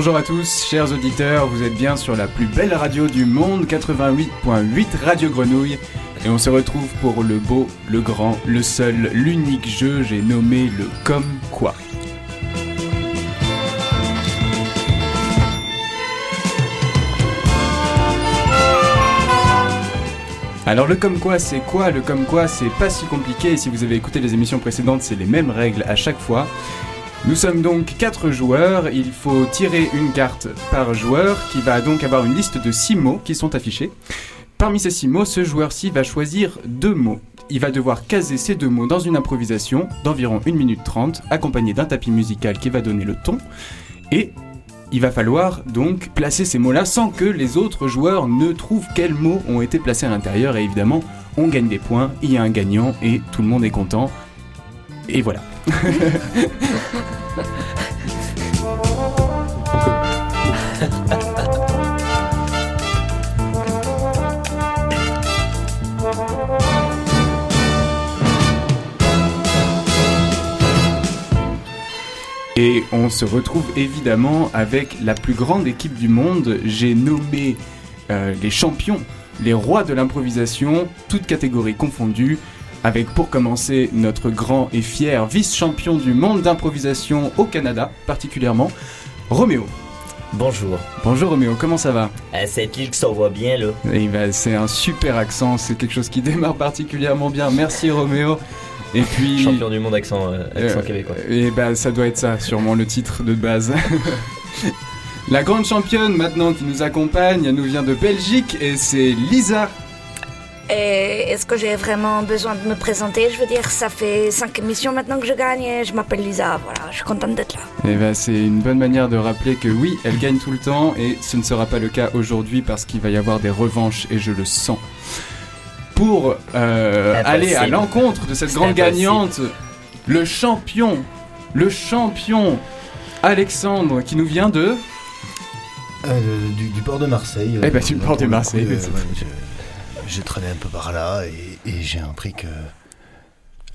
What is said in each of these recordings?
Bonjour à tous, chers auditeurs, vous êtes bien sur la plus belle radio du monde, 88.8 Radio Grenouille. Et on se retrouve pour le beau, le grand, le seul, l'unique jeu, j'ai nommé le Comme Quoi. Alors le comme quoi c'est quoi? Le comme quoi c'est pas si compliqué si vous avez écouté les émissions précédentes c'est les mêmes règles à chaque fois. Nous sommes donc 4 joueurs, il faut tirer une carte par joueur qui va donc avoir une liste de 6 mots qui sont affichés. Parmi ces 6 mots, ce joueur-ci va choisir deux mots. Il va devoir caser ces deux mots dans une improvisation d'environ 1 minute 30 accompagnée d'un tapis musical qui va donner le ton et il va falloir donc placer ces mots-là sans que les autres joueurs ne trouvent quels mots ont été placés à l'intérieur. Et évidemment, on gagne des points, il y a un gagnant et tout le monde est content. Et voilà. Et on se retrouve évidemment avec la plus grande équipe du monde. J'ai nommé euh, les champions, les rois de l'improvisation, toutes catégories confondues. Avec pour commencer notre grand et fier vice-champion du monde d'improvisation au Canada, particulièrement, Roméo. Bonjour. Bonjour Roméo, comment ça va? Eh, Cette île qui s'envoie bien là. Eh ben, C'est un super accent, c'est quelque chose qui démarre particulièrement bien. Merci Roméo. Et puis. Champion du monde accent, euh, accent Euh, québécois. Et bah ça doit être ça, sûrement le titre de base. La grande championne maintenant qui nous accompagne, elle nous vient de Belgique et c'est Lisa. Et est-ce que j'ai vraiment besoin de me présenter? Je veux dire, ça fait cinq émissions maintenant que je gagne et je m'appelle Lisa. Voilà, je suis contente d'être là. Et bah c'est une bonne manière de rappeler que oui, elle gagne tout le temps et ce ne sera pas le cas aujourd'hui parce qu'il va y avoir des revanches et je le sens. Pour euh, aller à l'encontre de cette grande impossible. gagnante, le champion, le champion Alexandre qui nous vient de... Euh, du, du port de Marseille. Eh ben, du port de Marseille, coup, euh, ouais, J'ai traîné un peu par là et, et j'ai appris que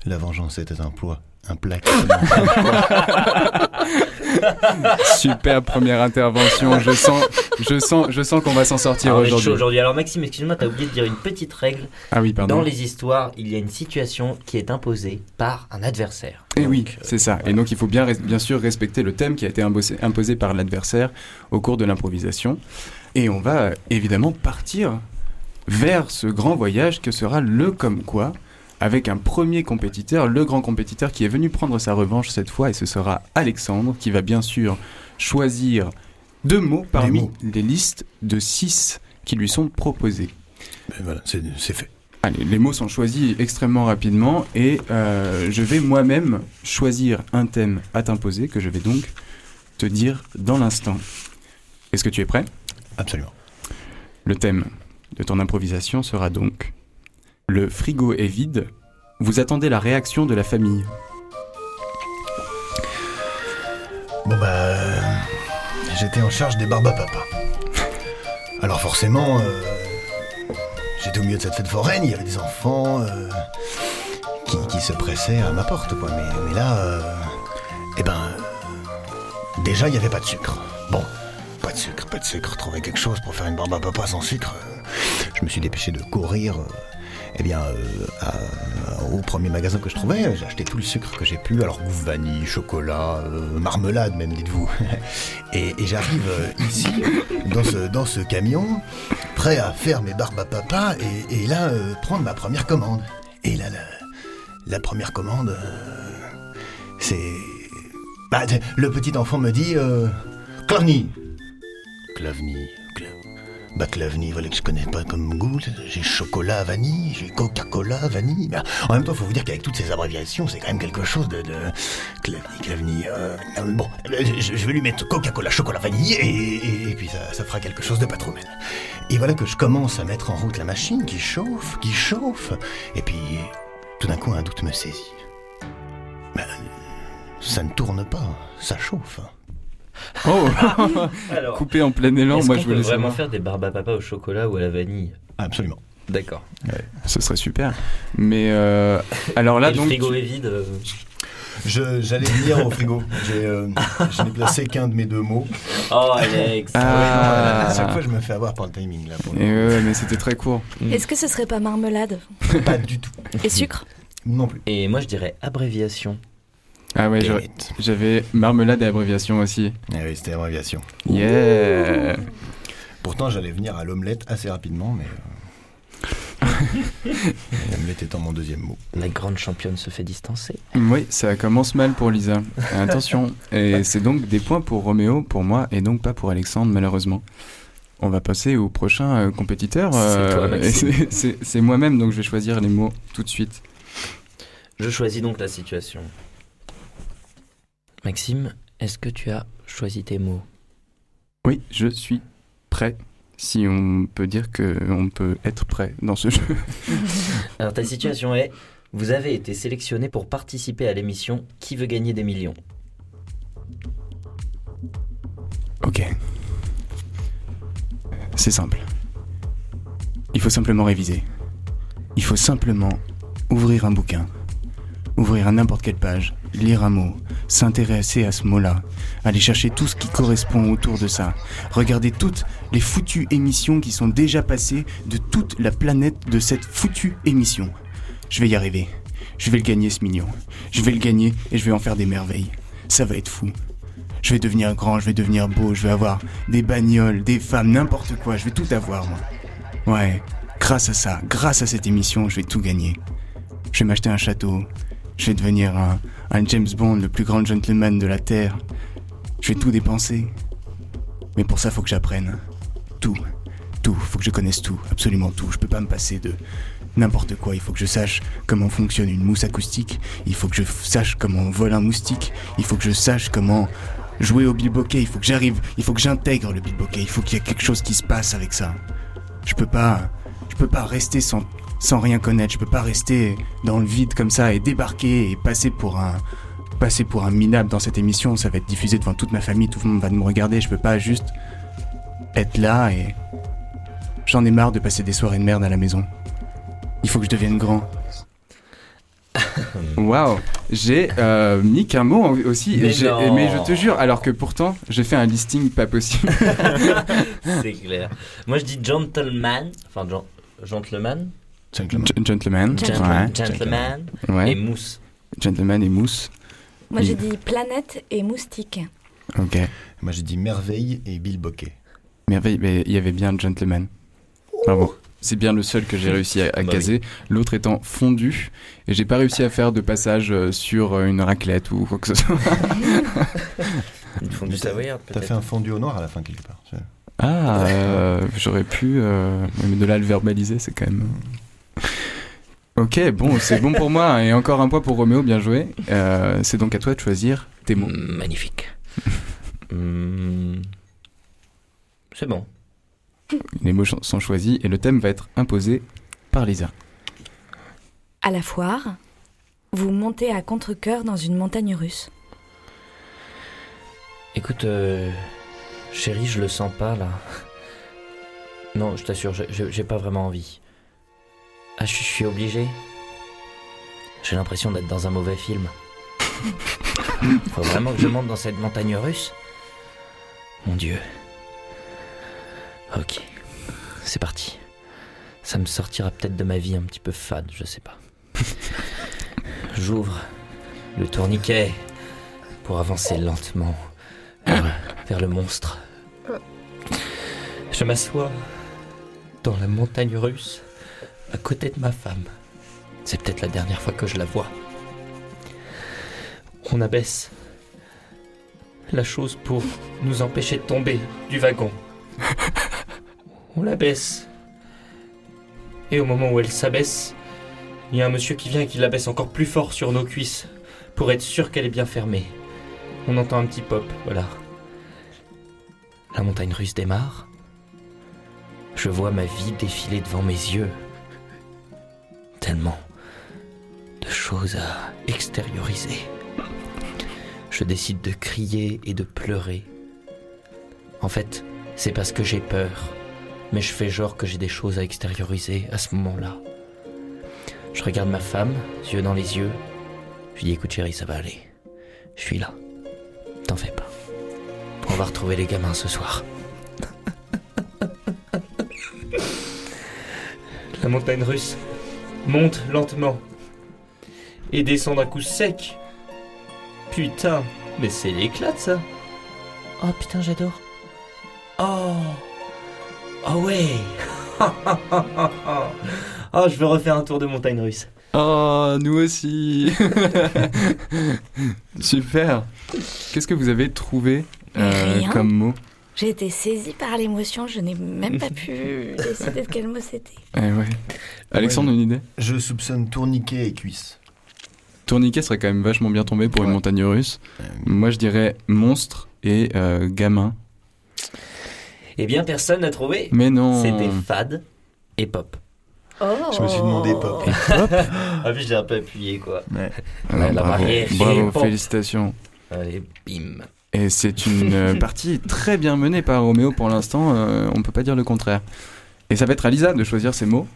la vengeance était un plat. Un plat. Super première intervention. Je sens, je sens, je sens qu'on va s'en sortir Alors, chaud aujourd'hui. aujourd'hui. Alors Maxime, excuse-moi, t'as oublié de dire une petite règle. Ah oui, pardon. Dans les histoires, il y a une situation qui est imposée par un adversaire. Et Donc, oui, euh, c'est ça. Et donc il faut bien, bien sûr respecter le thème qui a été imposé, imposé par l'adversaire au cours de l'improvisation. Et on va évidemment partir vers ce grand voyage que sera le comme quoi, avec un premier compétiteur, le grand compétiteur qui est venu prendre sa revanche cette fois, et ce sera Alexandre, qui va bien sûr choisir deux mots parmi mots. les listes de six qui lui sont proposés. Ben voilà, c'est c'est fait. Allez, les mots sont choisis extrêmement rapidement et euh, je vais moi-même choisir un thème à t'imposer que je vais donc te dire dans l'instant. Est-ce que tu es prêt? Absolument. Le thème de ton improvisation sera donc Le frigo est vide, vous attendez la réaction de la famille. Bon bah. euh, J'étais en charge des barbes papa. Alors forcément, euh, j'étais au milieu de cette fête foraine, il y avait des enfants euh, qui, se pressaient à ma porte, quoi. Mais, là, euh, eh ben. euh, déjà, il n'y avait pas de sucre. Bon, pas de sucre, pas de sucre. Trouver quelque chose pour faire une barbe papa sans sucre. Euh, je me suis dépêché de courir. euh, eh bien, euh, à- au premier magasin que je trouvais, j'ai acheté tout le sucre que j'ai pu. Alors, goût vanille, chocolat, euh, marmelade même, dites-vous. Et, j'arrive euh, ici, dans ce, camion, prêt à faire mes barbes à papa, et, là, euh, prendre ma première commande. Et là, la, première commande, euh, c'est... Bah, le petit enfant me dit... Euh, Clavny Bah Clavny, voilà que je connais pas comme goût. J'ai chocolat vanille, j'ai Coca-Cola vanille. En même temps, faut vous dire qu'avec toutes ces abréviations, c'est quand même quelque chose de... de... Clavny, Clavny... euh, euh, bon, euh, je, vais lui mettre Coca-Cola, chocolat vanille, et, puis ça, ça fera quelque chose de pas trop mal. Et voilà que je commence à mettre en route la machine qui chauffe, qui chauffe. Et puis, tout d'un coup, un doute me saisit. Ben, ça ne tourne pas, ça chauffe. Oh Alors, Coupé en plein élan, est-ce moi qu'on je peut voulais vraiment savoir. faire des barbes à papa au chocolat ou à la vanille? Absolument. D'accord. Ce serait super. Mais euh, alors là Et le donc. frigo est vide. euh, Je- J'allais venir au frigo. J'ai, euh, Je n'ai placé qu'un de mes deux mots. Oh, Alex Ah. À chaque fois, je me fais avoir par le timing. Là, pour le Et ouais, ouais, mais c'était très court. Est-ce que ce serait pas marmelade? Pas du tout. et sucre? Non plus. Et moi, je dirais abréviation. Ah ouais, j'avais marmelade et abréviation aussi. Ah oui, c'était abréviation. Yeah Pourtant, j'allais venir à l'omelette assez rapidement, mais. euh, l'omelette étant mon deuxième mot. La grande championne se fait distancer. Oui, ça commence mal pour Lisa. Attention. Et c'est donc des points pour Roméo, pour moi, et donc pas pour Alexandre, malheureusement. On va passer au prochain euh, compétiteur. C'est c'est moi-même, donc je vais choisir les mots tout de suite. Je choisis donc la situation. Maxime, est-ce que tu as choisi tes mots? Oui, je suis prêt. Si on peut dire qu'on peut être prêt dans ce jeu. Alors ta situation est, vous avez été sélectionné pour participer à l'émission Qui veut gagner des millions? Ok. C'est simple. Il faut simplement réviser. Il faut simplement ouvrir un bouquin, ouvrir à n'importe quelle page, lire un mot, s'intéresser à ce mot-là, aller chercher tout ce qui correspond autour de ça, regarder toutes les foutues émissions qui sont déjà passées de toute la planète de cette foutue émission. Je vais y arriver. Je vais le gagner ce million. Je vais le gagner et je vais en faire des merveilles. Ça va être fou. Je vais devenir grand, je vais devenir beau, je vais avoir des bagnoles, des femmes, n'importe quoi, je vais tout avoir moi. Ouais, grâce à ça, grâce à cette émission, je vais tout gagner. Je vais m'acheter un château, je vais devenir un, un James Bond, le plus grand gentleman de la Terre. Je vais tout dépenser. Mais pour ça, faut que j'apprenne. Tout. Tout. Faut que je connaisse tout. Absolument tout. Je peux pas me passer de n'importe quoi. Il faut que je sache comment fonctionne une mousse acoustique. Il faut que je sache comment on vole un moustique. Il faut que je sache comment jouer au bilboquet. Il faut que j'arrive. Il faut que j'intègre le bilboquet. Il faut qu'il y ait quelque chose qui se passe avec ça. Je peux pas. Je peux pas rester sans, sans rien connaître. Je peux pas rester dans le vide comme ça et débarquer et passer pour un passer pour un minable dans cette émission. Ça va être diffusé devant toute ma famille. Tout le monde va me regarder. Je peux pas juste être là et j'en ai marre de passer des soirées de merde à la maison. Il faut que je devienne grand. Waouh, j'ai euh, mis qu'un mot aussi, Mais J'ai- non. mais je te jure, alors que pourtant j'ai fait un listing pas possible. C'est clair. Moi je dis gentleman, enfin gen- gentleman, Gentleman. G- gentleman, Gentleman. gentleman ouais, et mousse. gentleman et mousse. Moi j'ai dit planète et moustique. Ok, Moi, j'ai dit merveille et bilboquet. merveille, mais il y avait bien gentleman. Bravo. C'est bien le seul que j'ai réussi à, à Bah caser, l'autre étant fondu, et j'ai pas réussi à faire de passage euh, sur euh, une raclette ou quoi que ce soit. Font du Mais t'as- savoyard T'as peut-être. fait un fondu au noir à la fin quelque part. Ah, euh, j'aurais pu, euh, mais de là le verbaliser, c'est quand même. Ok, bon, c'est bon pour moi, et encore un point pour Roméo, bien joué. Euh, c'est donc à toi de choisir tes mots. Mm, Magnifique. Mm. C'est bon. Les mots sont choisis et le thème va être imposé par Lisa. À la foire, vous montez à contre-coeur dans une montagne russe. Écoute, euh, chérie, je le sens pas là. Non, je t'assure, j'ai pas vraiment envie. Ah, je suis obligé. J'ai l'impression d'être dans un mauvais film. Faut vraiment que je monte dans cette montagne russe Mon Dieu. Ok, c'est parti. Ça me sortira peut-être de ma vie un petit peu fade, je sais pas. J'ouvre le tourniquet pour avancer lentement vers, vers le monstre. Je m'assois dans la montagne russe à côté de ma femme. C'est peut-être la dernière fois que je la vois. On abaisse la chose pour nous empêcher de tomber du wagon. On l'abaisse. Et au moment où elle s'abaisse, il y a un monsieur qui vient et qui l'abaisse encore plus fort sur nos cuisses pour être sûr qu'elle est bien fermée. On entend un petit pop, voilà. La montagne russe démarre. Je vois ma vie défiler devant mes yeux. De choses à extérioriser. Je décide de crier et de pleurer. En fait, c'est parce que j'ai peur. Mais je fais genre que j'ai des choses à extérioriser à ce moment-là. Je regarde ma femme, yeux dans les yeux. Je lui dis écoute chérie, ça va aller. Je suis là. T'en fais pas. On va retrouver les gamins ce soir. La montagne russe monte lentement et descend d'un coup sec. Putain, mais c'est l'éclate ça. Oh putain, j'adore. Oh, oh ouais. oh, je veux refaire un tour de montagne russe. Oh, nous aussi Super Qu'est-ce que vous avez trouvé euh, comme mot? J'ai été saisie par l'émotion, je n'ai même pas pu décider de quel mot c'était. Eh ouais. Alexandre, une idée? Je soupçonne tourniquet et cuisse. Tourniquet serait quand même vachement bien tombé pour une montagne russe. Euh, Moi, je dirais monstre et euh, gamin. Eh bien, personne n'a trouvé. Mais non C'était fade et pop. Oh Je me suis demandé pop. Ah oui, j'ai un peu appuyé quoi. Alors, Ouais, la bravo, bravo et pop. félicitations. Allez, bim. Et c'est une euh, partie très bien menée par Roméo pour l'instant, euh, on peut pas dire le contraire. Et ça va être à Lisa de choisir ses mots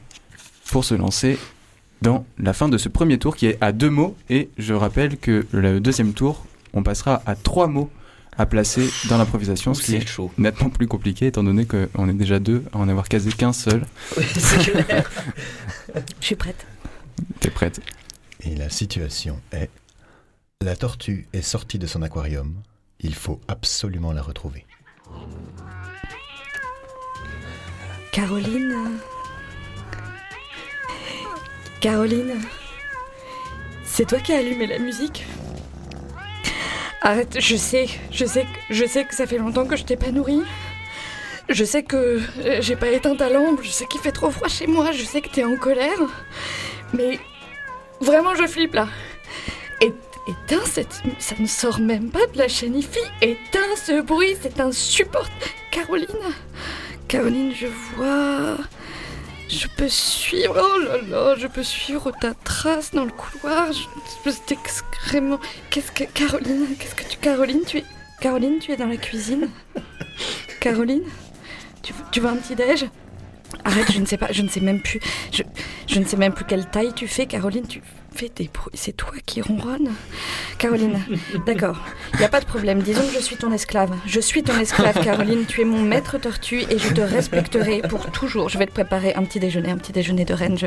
pour se lancer dans la fin de ce premier tour qui est à deux mots. Et je rappelle que le deuxième tour, on passera à trois mots à placer dans l'improvisation, ce qui est chaud. nettement plus compliqué étant donné qu'on est déjà deux à en avoir casé qu'un seul. clair. Je suis prête. T'es prête Et la situation est la tortue est sortie de son aquarium. Il faut absolument la retrouver. Caroline. Caroline. C'est toi qui as allumé la musique? Arrête, je sais, je sais, je sais que ça fait longtemps que je t'ai pas nourri. Je sais que euh, j'ai pas éteint ta lampe, je sais qu'il fait trop froid chez moi, je sais que t'es en colère. Mais vraiment, je flippe là. Éteins cette. Ça ne sort même pas de la chaîne IFI. Éteins ce bruit, c'est insupportable. Caroline Caroline, je vois. Je peux suivre. Oh là là, je peux suivre ta trace dans le couloir. Je, extrêmement. Qu'est-ce que. Caroline, qu'est-ce que tu. Caroline, tu es. Caroline, tu es dans la cuisine? Caroline tu, tu veux un petit déj? Arrête, je ne sais pas, je ne sais même plus. Je, je ne sais même plus quelle taille tu fais, Caroline. Tu fais des bruits. C'est toi qui ronronne Caroline, d'accord. Il n'y a pas de problème. Disons que je suis ton esclave. Je suis ton esclave, Caroline. Tu es mon maître tortue et je te respecterai pour toujours. Je vais te préparer un petit déjeuner, un petit déjeuner de reine. Je-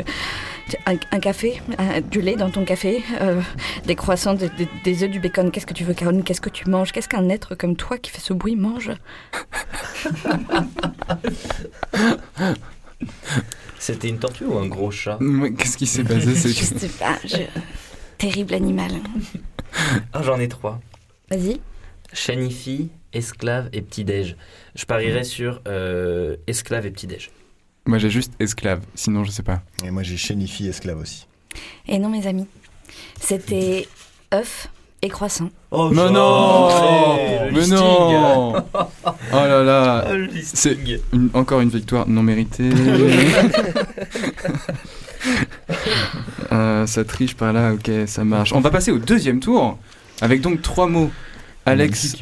Un, un café, un- du lait dans ton café, euh, des croissants, des, des- des œufs, du bacon. Qu'est-ce que tu veux, Caroline? Qu'est-ce que tu manges? Qu'est-ce qu'un être comme toi qui fait ce bruit mange? C'était une tortue ou un gros chat? Qu'est-ce qui s'est passé? Je sais pas. je- Terrible animal. Ah, j'en ai trois. Vas-y. Chanifi, esclave et petit-déj. Je parierais sur euh, esclave et petit-déj. Moi j'ai juste esclave, sinon je sais pas. Et moi j'ai chénifi esclave aussi. Et non, mes amis. C'était œuf et croissant. Oh, Mais non Mais non Oh là là C'est- Une- encore une victoire non méritée. Euh, ça triche par là, ok, ça marche. On va passer au deuxième tour, avec donc trois mots. Alex,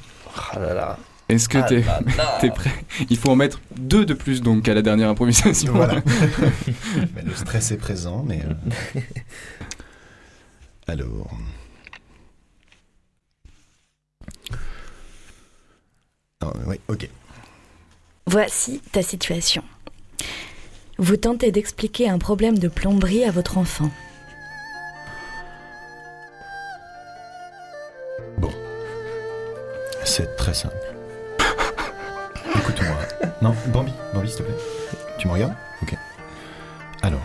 là là. est-ce que Ah t'es là là. t'es prêt? Il faut en mettre deux de plus donc à la dernière improvisation. Voilà. mais le stress est présent, mais. euh, Alors. Ah, oui, ok. Voici ta situation. Vous tentez d'expliquer un problème de plomberie à votre enfant. C'est très simple. Écoute-moi. Non, Bambi, Bambi, s'il te plaît. Tu me regardes? Ok. Alors,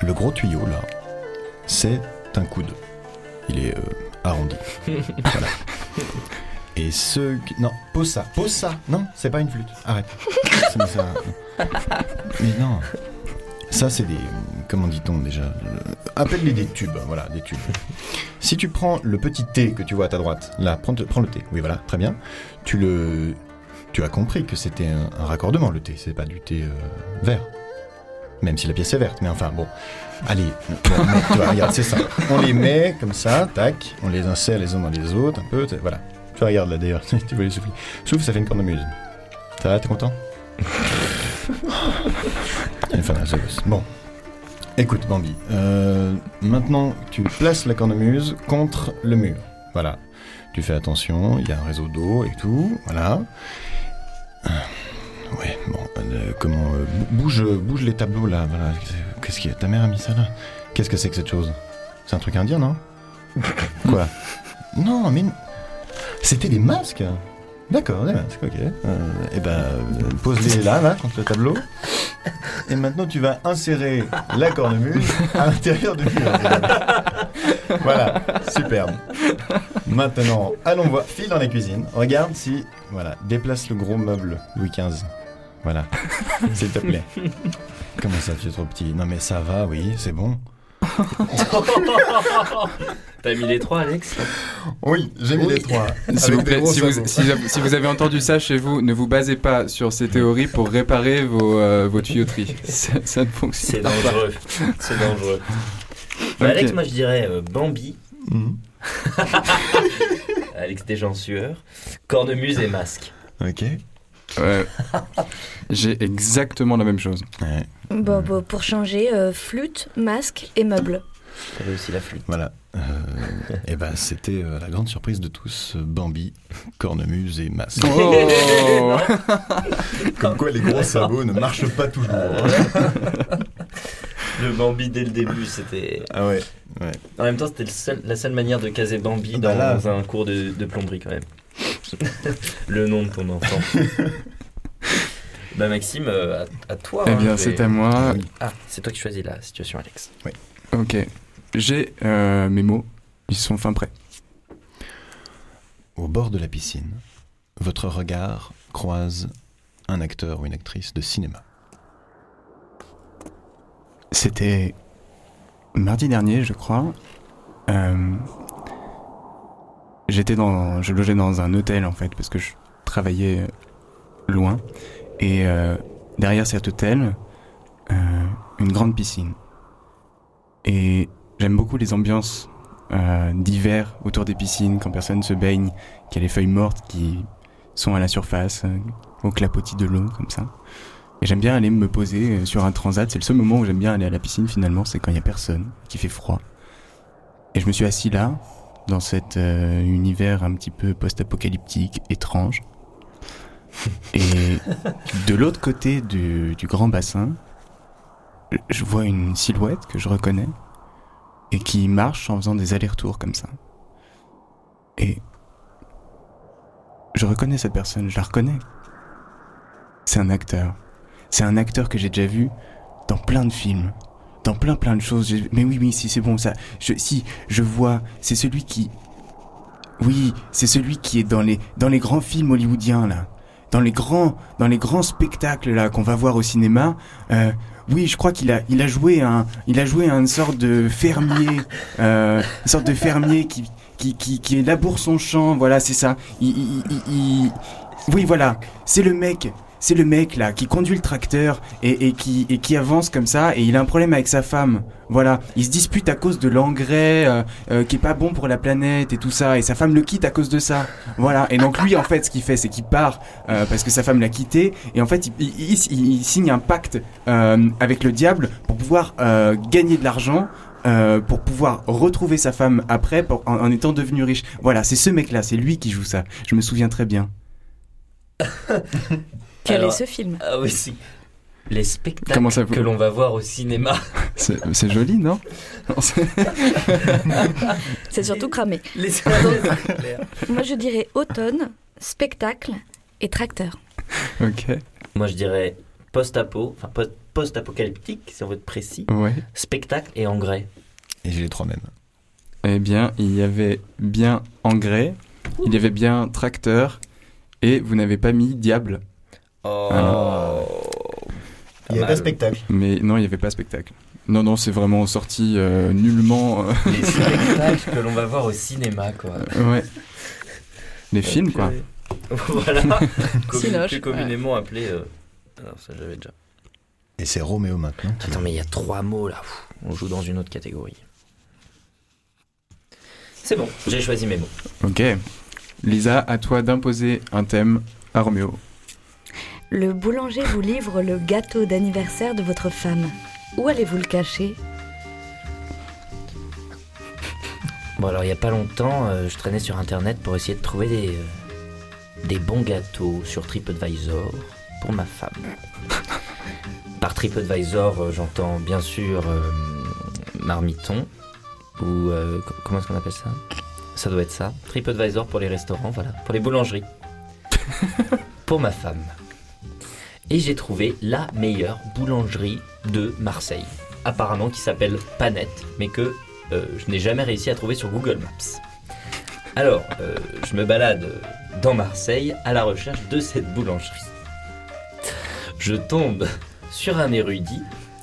le gros tuyau là, c'est un coude. Il est euh, arrondi. voilà. Et ce qui... Non, pose ça, pose ça. Non, c'est pas une flûte. Arrête. Ça- Mais non. Ça, c'est des. Comment dit-on déjà Le- Appelle-les des tubes. Voilà, des tubes. Si tu prends le petit T que tu vois à ta droite, là, prends, prends le T. Oui, voilà, très bien. Tu le. Tu as compris que c'était un, un raccordement, le T. C'est pas du thé euh, vert. Même si la pièce est verte. Mais enfin, bon. Allez, bon, mais tu vois, regarde, c'est ça. On les met comme ça, tac. On les insère les uns dans les autres, un peu. Voilà. Tu regardes là d'ailleurs, tu veux les souffler. Souffle, ça fait une cornemuse. Ça va, t'es content? Enfin, Bon. Écoute, Bambi. euh, maintenant, tu places la cornemuse contre le mur. Voilà. Tu fais attention, il y a un réseau d'eau et tout, voilà. Euh, Ouais, bon, euh, comment... euh, bou- bouge, bouge les tableaux là, voilà. Qu'est-ce qu'il y a? Ta mère a mis ça là? Qu'est-ce que c'est que cette chose? C'est un truc indien, non? Quoi? Non, mais... C'était des masques D'accord, des masques, ok. Euh, et ben, euh, pose-les là, là, contre le tableau. Et maintenant, tu vas insérer la cornemuse à l'intérieur du mur. Voilà, superbe. Maintenant, allons voir. File dans la cuisine. Regarde si. Voilà, déplace le gros meuble Louis XV. Voilà, s'il te plaît. Comment ça, tu es trop petit? Non, mais ça va, oui, c'est bon. T'as mis les trois, Alex Oui, j'ai mis Oui. les trois. S'il vous plaît, si vous, sabots. si, si vous avez entendu ça chez vous, ne vous basez pas sur ces théories pour réparer vos, euh, vos tuyauteries. Ça, ça ne fonctionne C'est pas. dangereux. C'est dangereux. Bah. Alex, moi je dirais euh, Bambi. Mhm. Alex déjà en sueur. Cornemuse et masque. Ok. Ouais. J'ai exactement la même chose. Ouais, Bon, bon, pour changer, euh, flûte, masque et meuble. T'avais aussi la flûte. voilà. et ben, c'était euh, la grande surprise de tous euh, Bambi, cornemuse et masque. Oh Comme quoi, les gros sabots ne marchent pas toujours. Le Bambi dès le début, c'était. ah ouais. En même temps, c'était seul- la seule manière de caser Bambi Bah dans là. un cours de, de plomberie quand même. le nom de ton enfant. bah Maxime, euh, à, à toi. Eh hein, bien, c'est vais- à moi. Oui. Ah, c'est toi qui choisis la situation, Alex. Ok. J'ai euh, mes mots. Ils sont fin prêts. Au bord de la piscine, votre regard croise un acteur ou une actrice de cinéma. C'était mardi dernier, je crois. Euh, J'étais dans, je logeais dans un hôtel en fait parce que je travaillais loin et euh, derrière cet hôtel, euh, une grande piscine. Et j'aime beaucoup les ambiances euh, d'hiver autour des piscines quand personne se baigne, qu'il y a les feuilles mortes qui sont à la surface, au clapotis de l'eau comme ça. Et j'aime bien aller me poser sur un transat. C'est le seul moment où j'aime bien aller à la piscine finalement, c'est quand il y a personne, qu'il fait froid. Et je me suis assis là, dans cet euh, univers un petit peu post-apocalyptique, étrange. Et de l'autre côté du, du grand bassin, je vois une silhouette que je reconnais et qui marche en faisant des allers-retours comme ça. Et je reconnais cette personne, je la reconnais. C'est un acteur. C'est un acteur que j'ai déjà vu dans plein de films, dans plein plein de choses. Mais oui, oui, si c'est bon ça. Je, si je vois, c'est celui qui, oui, c'est celui qui est dans les dans les grands films hollywoodiens là, dans les grands dans les grands spectacles là qu'on va voir au cinéma. Euh, oui, je crois qu'il a il a joué un il a joué une sorte de fermier, euh, une sorte de fermier qui qui qui, qui laboure son champ. Voilà, c'est ça. Il- il- il- oui, voilà, c'est le mec c'est le mec là qui conduit le tracteur et, et qui, et qui avance comme ça et il a un problème avec sa femme. Voilà, il se dispute à cause de l'engrais euh, euh, qui est pas bon pour la planète et tout ça et sa femme le quitte à cause de ça. Voilà, et donc lui en fait ce qu'il fait c'est qu'il part euh, parce que sa femme l'a quitté et en fait il, il- il- signe un pacte euh, avec le diable pour pouvoir euh, gagner de l'argent. euh, pour pouvoir retrouver sa femme après pour- en, en étant devenu riche. Voilà, c'est ce mec-là, c'est lui qui joue ça. Je me souviens très bien. Quel Alors- est ce film? Ah oui, si. Les spectacles Comment ça vous- que l'on va voir au cinéma. C'est joli, non? Non, c'est- surtout cramé. Les Moi, je dirais automne, spectacle et tracteur. Ok, Moi je dirais post-apo, enfin post- post-apocalyptique si on veut être précis, ouais. spectacle et engrais. Et j'ai les trois mêmes. Eh bien, il y avait bien engrais, il y avait bien tracteur, et vous n'avez pas mis diable. Oh. Il y a mal. pas spectacle. Mais non, il n'y avait pas spectacle. Non, non, c'est vraiment sorti euh, nullement. euh, Les spectacles que l'on va voir au cinéma quoi. ouais. Les films, quoi. voilà. Commun- plus communément appelé. euh, Alors ça j'avais déjà. Et c'est Roméo maintenant. Attends mais il y a trois mots là. Pff, On joue dans une autre catégorie. C'est bon, j'ai choisi mes mots. Ok. Lisa, à toi d'imposer un thème à Roméo. Le boulanger vous livre le gâteau d'anniversaire de votre femme. Où allez-vous le cacher? Bon, alors il y a pas longtemps, euh, je traînais sur internet pour essayer de trouver des, euh, des bons gâteaux sur TripAdvisor pour ma femme. Par TripAdvisor, euh, j'entends bien sûr euh, Marmiton, ou euh, co- comment est-ce qu'on appelle ça? Ça doit être ça. TripAdvisor pour les restaurants, voilà. Pour les boulangeries. pour ma femme. Et j'ai trouvé la meilleure boulangerie de Marseille. Apparemment qui s'appelle Panette, mais que euh, je n'ai jamais réussi à trouver sur Google Maps. Alors, euh, je me balade dans Marseille à la recherche de cette boulangerie. Je tombe sur un érudit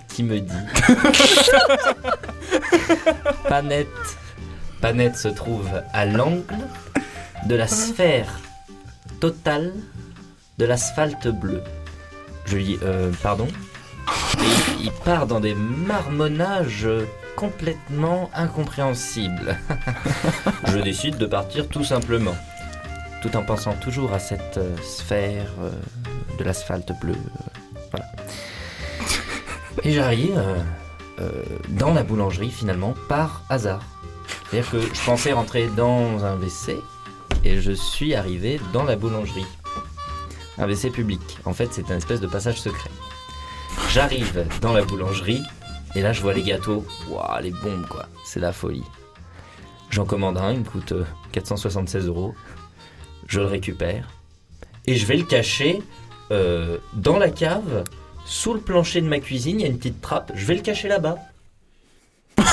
qui me dit Panette. Panette se trouve à l'angle de la sphère totale de l'asphalte bleu. Je lui dis euh, pardon Et il part dans des marmonnages complètement incompréhensibles. Je décide de partir tout simplement, tout en pensant toujours à cette euh, sphère euh, de l'asphalte bleu. euh, voilà. Et j'arrive euh, euh, dans la boulangerie finalement par hasard. C'est-à-dire que je pensais rentrer dans un WC et je suis arrivé dans la boulangerie. Un WC public. En fait, c'est un espèce de passage secret. J'arrive dans la boulangerie et là je vois les gâteaux. Waouh, les bombes quoi. C'est la folie. J'en commande un, il me coûte euh, 476 euros. Je le récupère et je vais le cacher euh, dans la cave, sous le plancher de ma cuisine. Il y a une petite trappe. Je vais le cacher là-bas.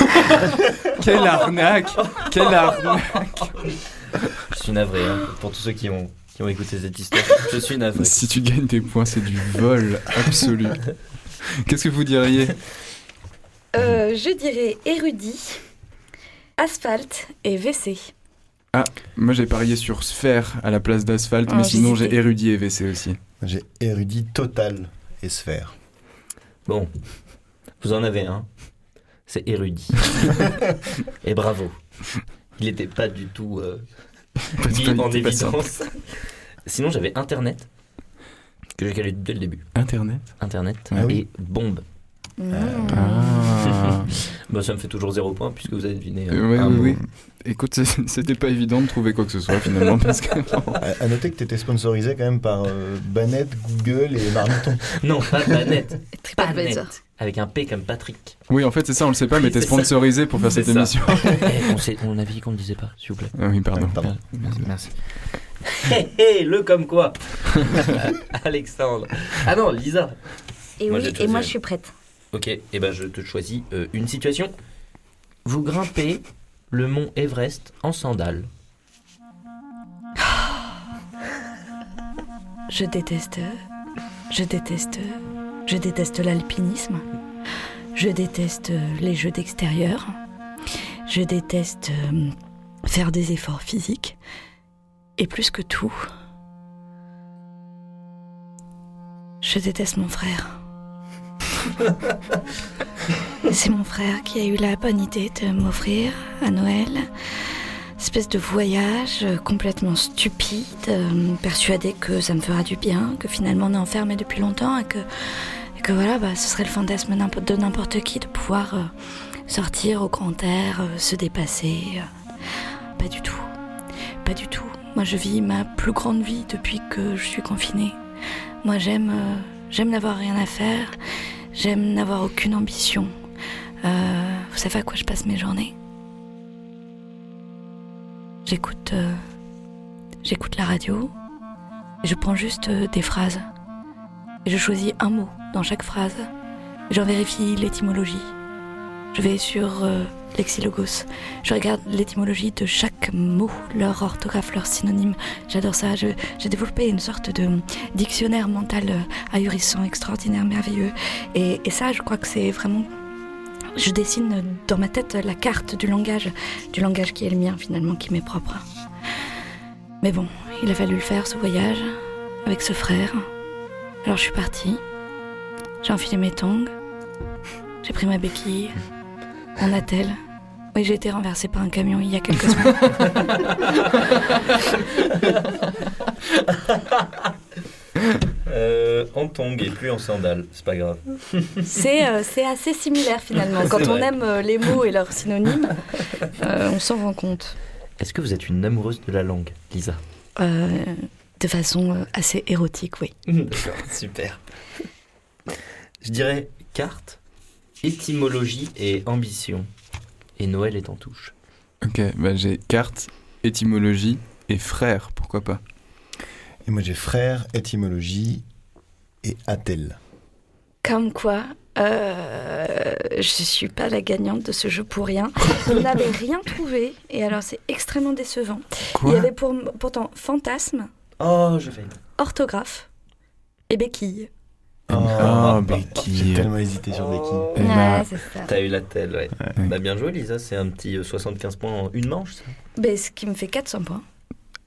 Quelle arnaque Quelle arnaque Je suis navré hein, pour tous ceux qui ont, qui ont écouté cette histoire. Je suis navré. Si tu gagnes des points, c'est du vol absolu. Qu'est-ce que vous diriez? Euh, je dirais érudit, asphalte et WC. Moi j'ai parié sur sphère à la place d'asphalte, Ah, mais sinon j'ai érudit et WC aussi. J'ai érudit total et sphère. Bon, vous en avez un. C'est érudit. Et bravo. Il n'était pas du tout euh, Pas- mis en évidence. Sinon, j'avais Internet, que j'ai calé dès le début. Internet Internet Ah oui. et bombe. Mmh. Ah. Bah, ça me fait toujours zéro point puisque vous avez deviné. Euh, euh, oui, un oui, oui. Écoute, c'était pas évident de trouver quoi que ce soit finalement parce que À, à noter que tu étais sponsorisé quand même par euh, Banette, Google et Marmiton. Non, pas Panette. TripAdvisor. Panette. Avec un P comme Patrick. oui, en fait c'est ça, on le sait pas, mais Oui, t'es ça. sponsorisé pour faire cette ça. émission. Eh, on, sait- on avait dit qu'on ne le disait pas, s'il vous plaît. Ah oui, pardon. Pardon. Merci. Hé hé, le comme quoi Alexandre. Ah non, Lisa. Et Moi, oui, et moi je suis prête. Ok, et ben je te choisis euh, une situation. Vous grimpez le mont Everest en sandales. Je déteste. Je déteste. Je déteste l'alpinisme. Je déteste les jeux d'extérieur. Je déteste euh, faire des efforts physiques. Et plus que tout, je déteste mon frère. C'est mon frère qui a eu la bonne idée de m'offrir à Noël espèce de voyage complètement stupide, euh, persuadé que ça me fera du bien, que finalement on est enfermé depuis longtemps et que, et que voilà, bah, ce serait le fantasme de n'importe qui de pouvoir euh, sortir au grand air, euh, se dépasser. Pas du tout. Pas du tout. Moi je vis ma plus grande vie depuis que je suis confinée. Moi j'aime euh, j'aime n'avoir rien à faire, j'aime n'avoir aucune ambition. Euh, vous savez à quoi je passe mes journées? J'écoute euh, j'écoute la radio je prends juste des phrases. Et je choisis un mot dans chaque phrase. J'en vérifie l'étymologie. Je vais sur Lexilogos. Je regarde l'étymologie de chaque mot, leur orthographe, leur synonyme. J'adore ça. J'ai développé une sorte de dictionnaire mental ahurissant, extraordinaire, merveilleux. Et, et ça, je crois que c'est vraiment je dessine dans ma tête la carte du langage, du langage qui est le mien finalement, qui m'est propre. Mais bon, il a fallu le faire ce voyage, avec ce frère. Alors je suis partie, j'ai enfilé mes tongs, j'ai pris ma béquille, mon attel. Oui, j'ai été renversée par un camion il y a quelques semaines. Euh, en tongs et plus en sandales, c'est pas grave. C'est euh, c'est assez similaire finalement. Quand on vrai. aime euh, les mots et leurs synonymes, euh, on s'en rend compte. Est-ce que vous êtes une amoureuse de la langue, Lisa? Euh, de façon euh, assez érotique, oui. D'accord, super. Je dirais carte, étymologie et ambition. Et Noël est en touche. Ok, bah j'ai carte, étymologie et frère, pourquoi pas. Et moi j'ai frère, étymologie et attel. Comme quoi, euh, je suis pas la gagnante de ce jeu pour rien. Vous n'avez rien trouvé, et alors c'est extrêmement décevant. Il y avait pour, pourtant fantasme, Oh, je fais. orthographe et béquille. Oh, J'ai béquille. tellement hésité sur. Eh Ouais, bah, c'est ça. T'as eu la telle, ouais. Ouais. Bah bien joué, Lisa. C'est un petit euh, 75 points en une manche, ça. Ben, ce qui me fait 400 points.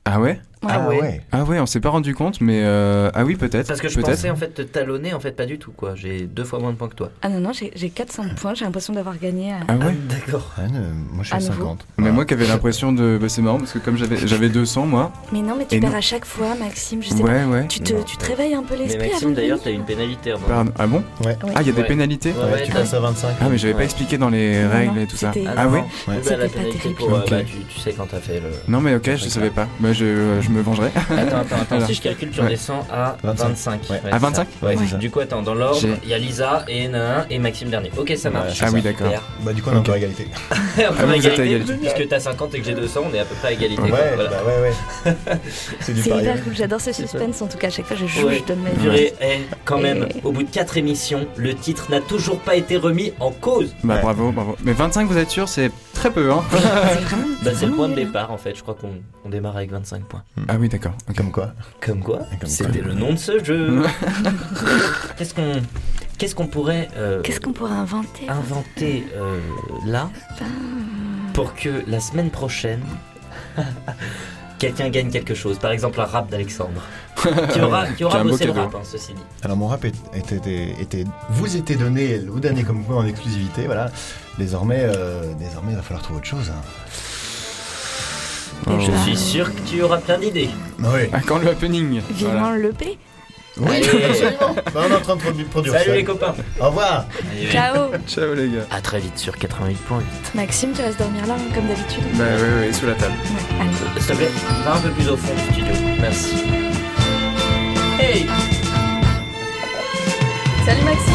Ah ouais? Ouais. Ah ouais. Ah ouais, on s'est pas rendu compte, mais euh, ah oui peut-être. Parce que je peut-être. pensais en fait te talonner, en fait pas du tout, quoi. J'ai deux fois moins de points que toi. Ah non, non, j'ai j'ai 400 points, j'ai l'impression d'avoir gagné. à- Ah ouais. D'accord. Ah, moi je suis À à nouveau. 50. Mais moi qui avais l'impression de, bah, c'est marrant parce que comme j'avais j'avais 200 moi. Mais non, mais tu Et perds non. à chaque fois, Maxime, je sais pas. Ouais ouais. Tu te, tu te réveilles un peu l'esprit avant Maxime, d'ailleurs, t'as une pénalité. avant. Pardon. Ah bon? Ouais. Ah il y a des pénalités? Ouais, tu passes à 25. Ah mais j'avais pas expliqué dans les règles et tout ça. Ah, Ah oui bah, C'était pas terrible. euh, Ok. bah, tu, sais quand t'as fait le. Non mais ok, je savais pas. Bah je, je me vengerai. Attends, attends, attends. Si je calcule, tu Ouais. redescends à 25. 25. Ouais. À 25 Ouais, Ouais, c'est ça. Du coup, attends, dans l'ordre, il y a Lisa et Nana et Maxime dernier. Ok, ça marche. Ah oui, d'accord. Bah du coup on est encore à égalité. On Ah, êtes à égalité, égalité. Puisque t'as 50 et que j'ai 200, on est à peu près à égalité. Ouais, quoi, voilà. bah ouais, ouais. C'est du C'est pari. hyper cool, j'adore ce suspense en tout cas. À chaque fois, je joue, Ouais. je donne ma vie. Purée, eh, quand même, au bout de 4 émissions, le titre n'a toujours pas été remis en cause. Bah bravo, bravo. Mais 25 vous êtes sûr, c'est très peu hein. C'est vraiment- Bah, c'est le point de départ en fait. Je crois qu'on on démarre avec 25 points. Ah oui d'accord. Comme quoi Comme quoi C'était le nom de ce jeu. Qu'est-ce qu'on qu'est-ce qu'on pourrait euh, Qu'est-ce qu'on pourrait inventer inventer euh, là pour que la semaine prochaine quelqu'un gagne quelque chose Par exemple un rap d'Alexandre. Qui aura, qui aura bossé le rap, hein, ceci dit. Alors mon rap est- était, était- vous était donné l'eau d'année comme quoi en exclusivité, voilà. Désormais, euh, désormais il va falloir trouver autre chose. hein. Oh. Je suis sûr que tu auras plein d'idées. Oui, Ah, quand le happening Vivement le P. oui absolument. Bah, on est en train de produ- produire Salut les copains Au revoir. Ciao Ciao les gars. À très vite sur 88.8. Maxime, tu restes dormir là, hein, comme d'habitude Bah ouais ouais, sous la table. S'il te plaît, va un peu plus au fond du studio. Merci. Hey Salut Maxime